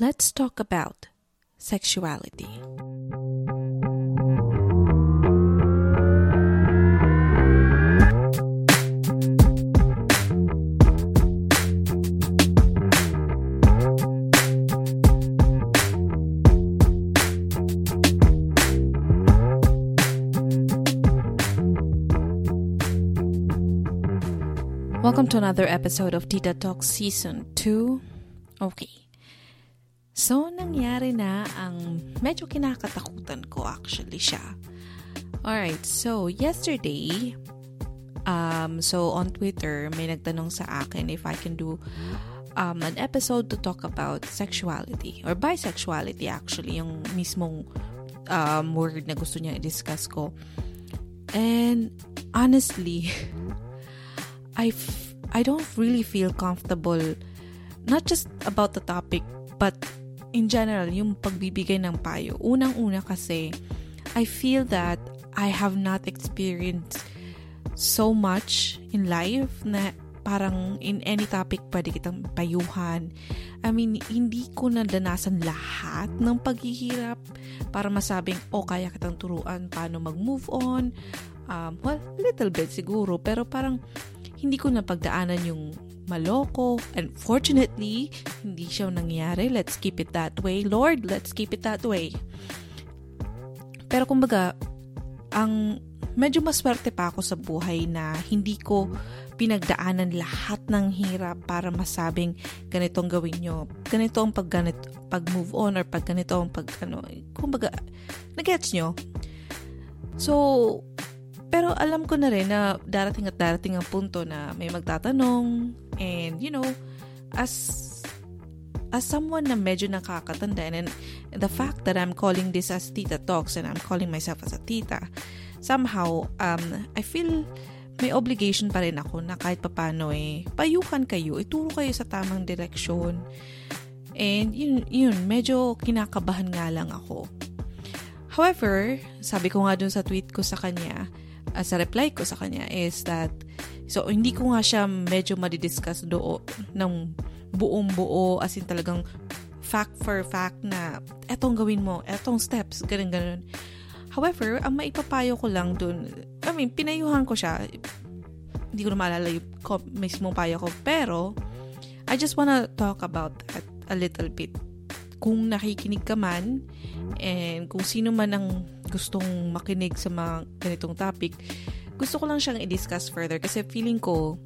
Let's talk about sexuality. Welcome to another episode of Tita Talk Season 2. Okay. So, nangyari na ang medyo kinakatakutan ko actually siya. Alright, so yesterday, um, so on Twitter, may nagtanong sa akin if I can do um, an episode to talk about sexuality or bisexuality actually, yung mismong um, word na gusto niya i-discuss ko. And honestly, I, f- I don't really feel comfortable not just about the topic but in general yung pagbibigay ng payo. Unang-una kasi I feel that I have not experienced so much in life na parang in any topic pwede kitang payuhan. I mean, hindi ko nadanasan lahat ng paghihirap para masabing, oh, kaya kitang turuan paano mag-move on. Um, well, little bit siguro, pero parang hindi ko napagdaanan yung maloko. And fortunately, hindi siya nangyari. Let's keep it that way. Lord, let's keep it that way. Pero kumbaga, ang medyo maswerte pa ako sa buhay na hindi ko pinagdaanan lahat ng hirap para masabing ganitong gawin nyo. Ganito ang pag, ganito, pag move on or pag ganito ang pag ano. Kumbaga, nagets nyo? So, pero alam ko na rin na darating at darating ang punto na may magtatanong and you know, as as someone na medyo nakakatanda and, the fact that I'm calling this as Tita Talks and I'm calling myself as a tita, somehow um I feel may obligation pa rin ako na kahit papano eh, payuhan kayo, ituro kayo sa tamang direksyon. And yun, yun, medyo kinakabahan nga lang ako. However, sabi ko nga dun sa tweet ko sa kanya, uh, sa reply ko sa kanya is that so hindi ko nga siya medyo madidiscuss do ng buong buo as in talagang fact for fact na etong gawin mo, etong steps, ganun ganun. However, ang maipapayo ko lang dun, I mean, pinayuhan ko siya. Hindi ko na maalala yung mismo payo ko. Pero, I just wanna talk about that a little bit. Kung nakikinig ka man, and kung sino man ang gustong makinig sa mga ganitong topic, gusto ko lang siyang i-discuss further. Kasi feeling ko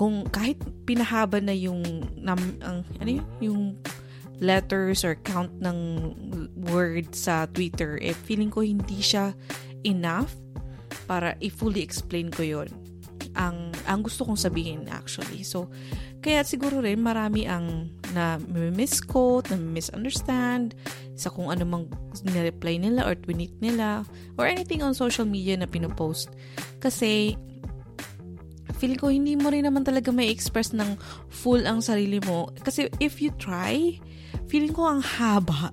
kung kahit pinahaba na yung nam, ang, ano yun, yung letters or count ng words sa Twitter, eh feeling ko hindi siya enough para i-fully explain ko yon ang ang gusto kong sabihin actually. So, kaya siguro rin marami ang na misquote, na misunderstand sa kung ano mang nireply nila or tweet nila or anything on social media na pinopost. Kasi feeling ko hindi mo rin naman talaga may express ng full ang sarili mo. Kasi if you try, feeling ko ang haba.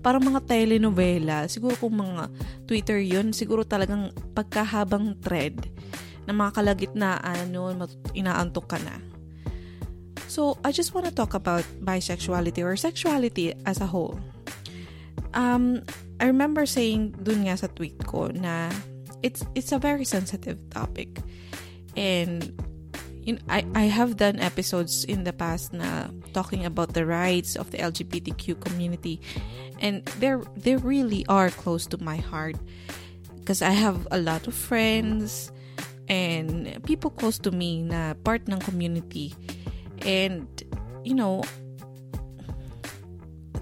Parang mga telenovela. Siguro kung mga Twitter yun, siguro talagang pagkahabang thread na mga kalagitnaan yun, inaantok ka na. So, I just want to talk about bisexuality or sexuality as a whole. Um, I remember saying dun nga sa tweet ko na it's it's a very sensitive topic. And in, I, I have done episodes in the past na talking about the rights of the LGBTQ community. And they're they really are close to my heart. Because I have a lot of friends and people close to me na part ng community. And you know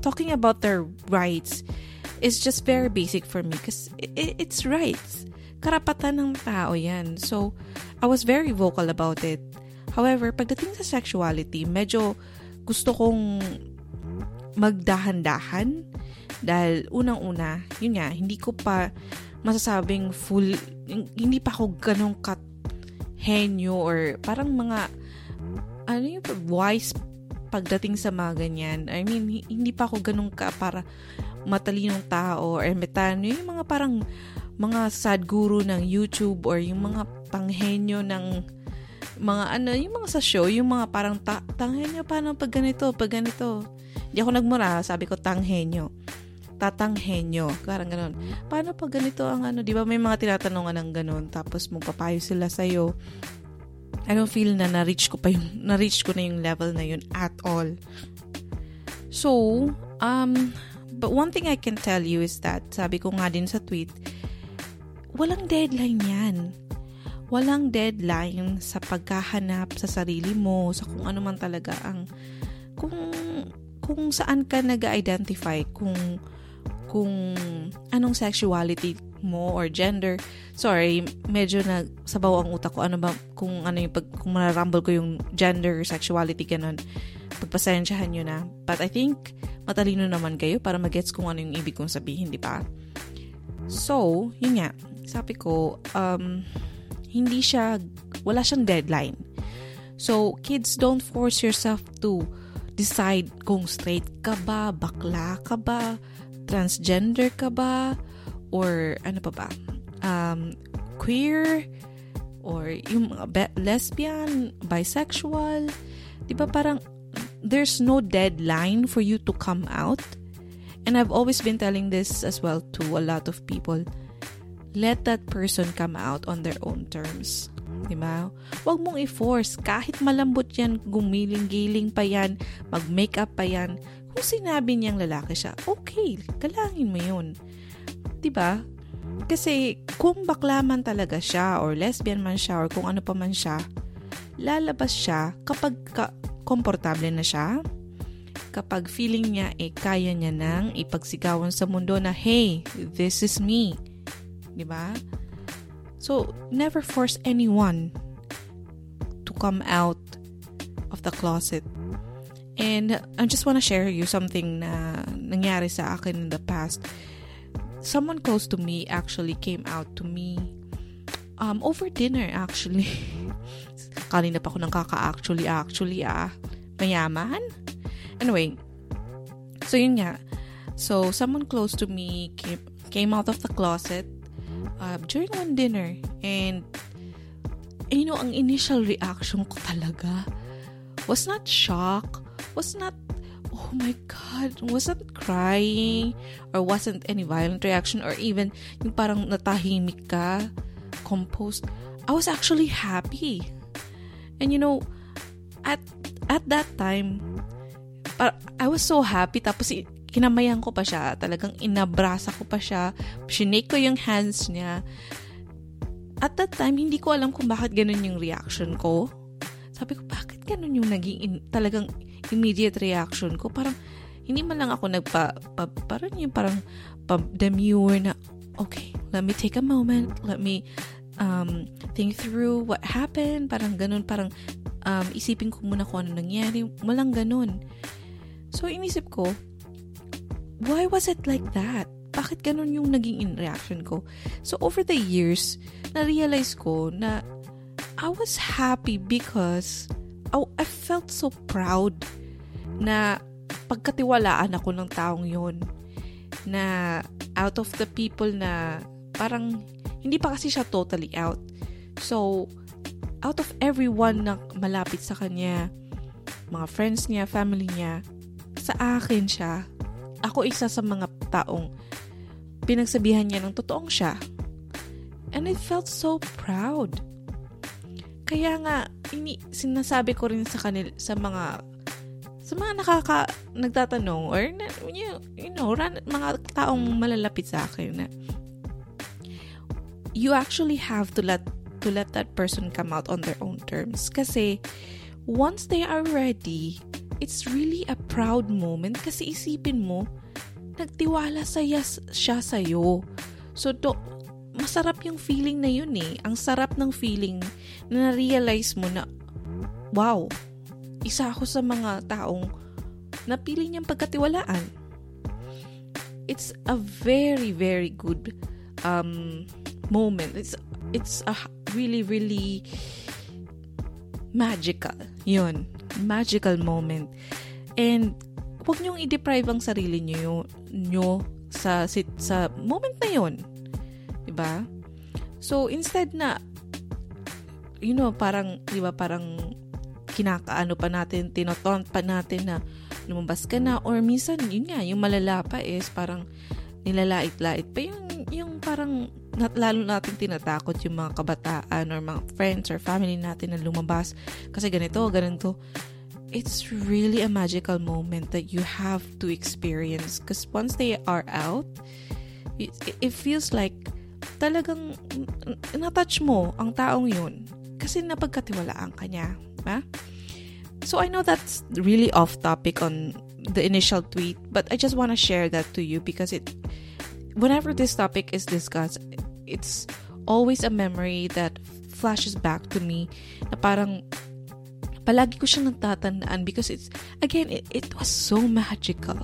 talking about their rights is just very basic for me because it, it's rights. Karapatan ng tao yan. So I was very vocal about it. However, pagdating sa sexuality, medyo gusto kong magdahan-dahan dahil unang-una, yun nga, hindi ko pa masasabing full, hindi pa ako ganong kat henyo or parang mga ano yung wise pagdating sa mga ganyan. I mean, hindi pa ako ganun ka para matalinong tao or metano. Yung mga parang mga sad guru ng YouTube or yung mga panghenyo ng mga ano, yung mga sa show, yung mga parang ta- tanghenyo, paano pag ganito, pag ganito. Hindi ako nagmura, sabi ko tanghenyo. Tatanghenyo, parang ganun. Paano pag ganito ang ano, di ba may mga tinatanungan ng ganun, tapos magpapayo sila sa'yo I don't feel na na-reach ko pa yung, na-reach ko na yung level na yun at all. So, um, but one thing I can tell you is that, sabi ko nga din sa tweet, walang deadline yan. Walang deadline sa pagkahanap sa sarili mo, sa kung ano man talaga ang, kung, kung saan ka nag-identify, kung, kung anong sexuality mo or gender. Sorry, medyo na sabaw ang utak ko. Ano ba, kung ano yung pag, kung mararumble ko yung gender, sexuality, ganun. Pagpasensyahan nyo na. But I think, matalino naman kayo para magets kung ano yung ibig kong sabihin, di ba? So, yun nga. Sabi ko, um, hindi siya, wala siyang deadline. So, kids, don't force yourself to decide kung straight ka ba, bakla ka ba, transgender ka ba, or ano pa ba? Um, queer or yung mga be- lesbian, bisexual. 'Di ba parang there's no deadline for you to come out. And I've always been telling this as well to a lot of people. Let that person come out on their own terms. Diba? Huwag mong i-force. Kahit malambot yan, gumiling-giling pa yan, mag-makeup pa yan. Kung sinabi niyang lalaki siya, okay, kalangin mo yun. 'Di ba? Kasi kung bakla man talaga siya or lesbian man siya or kung ano pa man siya, lalabas siya kapag ka- komportable na siya, kapag feeling niya eh kaya niya nang ipagsigawan sa mundo na hey, this is me. 'Di ba? So, never force anyone to come out of the closet. And I just want to share you something na nangyari sa akin in the past someone close to me actually came out to me um, over dinner actually. Kanina pa ako nang kaka-actually, actually ah. Mayaman? Anyway, so yun nga. So, someone close to me came, came out of the closet uh, during one dinner. And, you know, ang initial reaction ko talaga was not shock, was not oh my God, wasn't crying or wasn't any violent reaction or even yung parang natahimik ka, composed. I was actually happy. And you know, at at that time, I was so happy tapos kinamayan ko pa siya. Talagang inabrasa ko pa siya. Shinake ko yung hands niya. At that time, hindi ko alam kung bakit ganun yung reaction ko. Sabi ko, bakit ganun yung naging in, talagang immediate reaction ko, parang hindi man lang ako nagpa, pa, parang yung parang pa-demure na, okay, let me take a moment, let me um, think through what happened, parang ganun, parang um, isipin ko muna kung ano nangyari, walang ganun. So, inisip ko, why was it like that? Bakit ganun yung naging in reaction ko? So, over the years, na-realize ko na I was happy because oh, I felt so proud na pagkatiwalaan ako ng taong yon na out of the people na parang hindi pa kasi siya totally out. So, out of everyone na malapit sa kanya, mga friends niya, family niya, sa akin siya, ako isa sa mga taong pinagsabihan niya ng totoong siya. And I felt so proud. Kaya nga, ini, sinasabi ko rin sa kanil sa mga sa mga nakaka nagtatanong or you, you know, ran, mga taong malalapit sa akin na you actually have to let to let that person come out on their own terms. Kasi once they are ready it's really a proud moment kasi isipin mo nagtiwala saya siya sa'yo. So do, masarap yung feeling na yun eh. Ang sarap ng feeling na na-realize mo na, wow, isa ako sa mga taong napili niyang pagkatiwalaan. It's a very, very good um, moment. It's, it's a really, really magical. Yun. Magical moment. And huwag niyong i-deprive ang sarili niyo, niyo sa, sa moment na yun. Diba? So, instead na, you know, parang, di ba, parang kinakaano pa natin, tinotont pa natin na lumabas ka na or minsan yun nga yung malala pa is parang nilalait-lait pa yung yung parang lalo natin tinatakot yung mga kabataan or mga friends or family natin na lumabas kasi ganito, ganito. It's really a magical moment that you have to experience because once they are out, it, it feels like talagang natouch mo ang taong yun kasi napagkatiwalaan ka niya. Ha? So I know that's really off topic on the initial tweet, but I just want to share that to you because it whenever this topic is discussed, it's always a memory that flashes back to me na parang palagi ko siyang natatandaan because it's again it, it was so magical.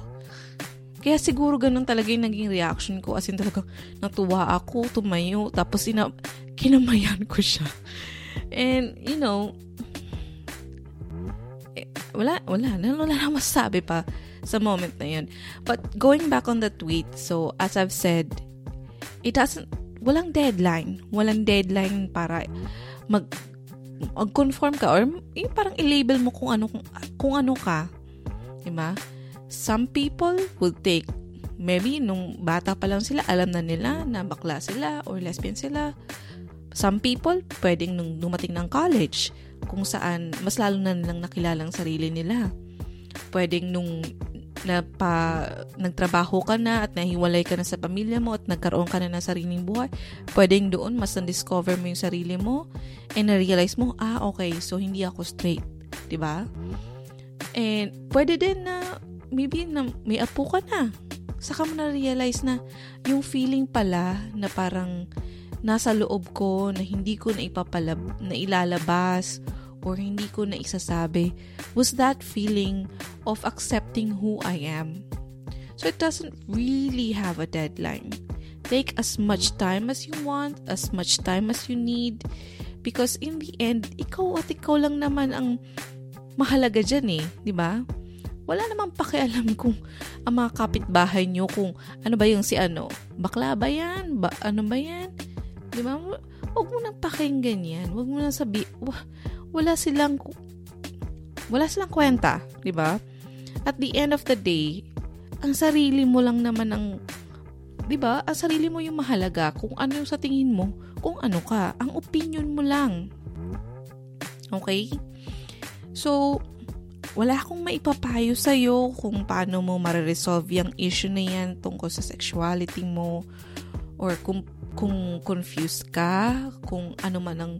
Kaya siguro ganun talaga yung naging reaction ko. As in talaga, natuwa ako, tumayo, tapos ina, kinamayan ko siya. And, you know, wala, wala, wala na masabi pa sa moment na yun. But going back on the tweet, so as I've said, it doesn't, walang deadline. Walang deadline para mag, mag-conform ka or yung parang i-label mo kung ano, kung, kung ano ka. Diba? Some people will take maybe nung bata pa lang sila, alam na nila na bakla sila or lesbian sila. Some people, pwedeng nung dumating ng college, kung saan mas lalo na nilang nakilala ang sarili nila. Pwedeng nung na pa, nagtrabaho ka na at nahiwalay ka na sa pamilya mo at nagkaroon ka na ng sariling buhay, pwedeng doon mas na-discover mo yung sarili mo and na-realize mo, ah, okay, so hindi ako straight. ba diba? And pwede din na maybe na may apo ka na. Saka mo na-realize na yung feeling pala na parang nasa loob ko na hindi ko na ipapalab na ilalabas or hindi ko na isasabi was that feeling of accepting who I am. So it doesn't really have a deadline. Take as much time as you want, as much time as you need, because in the end, ikaw at ikaw lang naman ang mahalaga dyan eh, di ba? Wala namang pakialam kung ang mga kapitbahay nyo kung ano ba yung si ano, bakla ba yan? Ba, ano ba yan? Di ba? Huwag mo nang pakinggan yan. Huwag mo nang sabi, wala silang wala silang kwenta, 'di ba? At the end of the day, ang sarili mo lang naman ang 'di ba? Ang sarili mo yung mahalaga kung ano yung sa tingin mo, kung ano ka, ang opinion mo lang. Okay? So, wala akong maipapayo sa'yo kung paano mo mariresolve yung issue na yan tungkol sa sexuality mo or kung, kung confused ka, kung ano man ang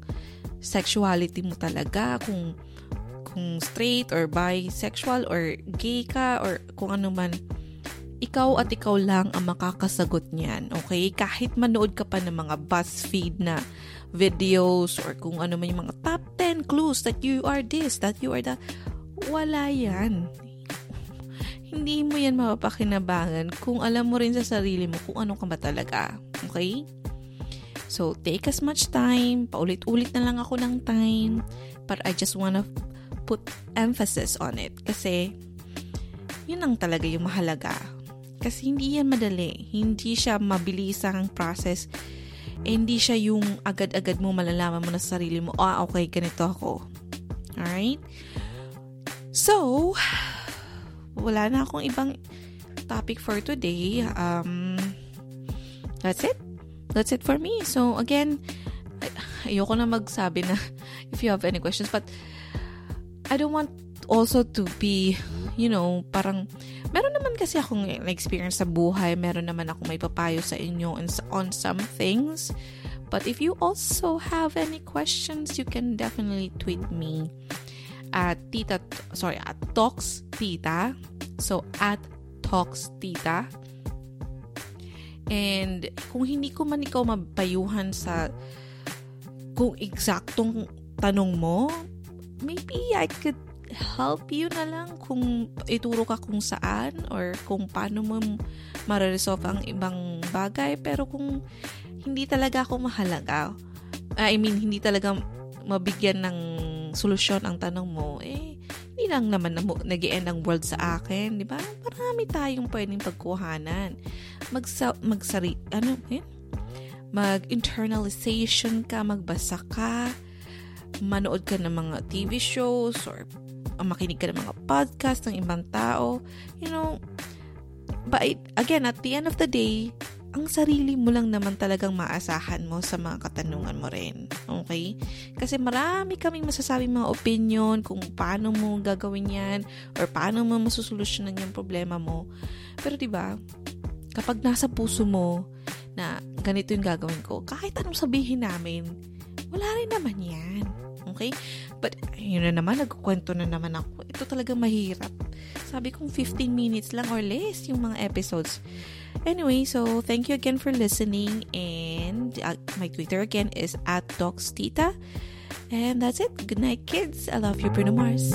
sexuality mo talaga, kung kung straight or bisexual or gay ka or kung ano man, ikaw at ikaw lang ang makakasagot niyan, okay? Kahit manood ka pa ng mga BuzzFeed na videos or kung ano man yung mga top 10 clues that you are this, that you are that, wala yan. Hindi mo yan mapapakinabangan kung alam mo rin sa sarili mo kung ano ka ba talaga. Okay? So, take as much time. Paulit-ulit na lang ako ng time. But I just wanna put emphasis on it. Kasi, yun ang talaga yung mahalaga. Kasi hindi yan madali. Hindi siya mabilis ang process. Eh, hindi siya yung agad-agad mo malalaman mo na sa sarili mo, ah, okay, ganito ako. Alright? So, wala na akong ibang topic for today. Um, that's it that's it for me. So, again, ayoko na magsabi na if you have any questions. But, I don't want also to be, you know, parang, meron naman kasi akong experience sa buhay. Meron naman akong may papayo sa inyo on some things. But if you also have any questions, you can definitely tweet me at tita, sorry, at talks tita. So, at talks tita And kung hindi ko man ikaw mapayuhan sa kung eksaktong tanong mo, maybe I could help you na lang kung ituro ka kung saan or kung paano mo mare-resolve ang ibang bagay. Pero kung hindi talaga ako mahalaga, I mean, hindi talaga mabigyan ng solusyon ang tanong mo, eh, hindi lang naman na nag end ang world sa akin, di ba? Marami tayong pwedeng pagkuhanan. Magsa, magsari, ano, eh? Mag-internalization ka, magbasa ka, manood ka ng mga TV shows or makinig ka ng mga podcast ng ibang tao. You know, but again, at the end of the day, ang sarili mo lang naman talagang maasahan mo sa mga katanungan mo rin. Okay? Kasi marami kaming masasabing mga opinion kung paano mo gagawin yan or paano mo masusolusyonan yung problema mo. Pero 'di ba? Kapag nasa puso mo na ganito yung gagawin ko, kahit anong sabihin namin, wala rin naman yan. Okay? But, yun na naman, nagkukwento na naman ako. Ito talaga mahirap. Sabi kong 15 minutes lang or less yung mga episodes. Anyway, so thank you again for listening. And uh, my Twitter again is at DocsTita. And that's it. Good night, kids. I love you, Bruno Mars.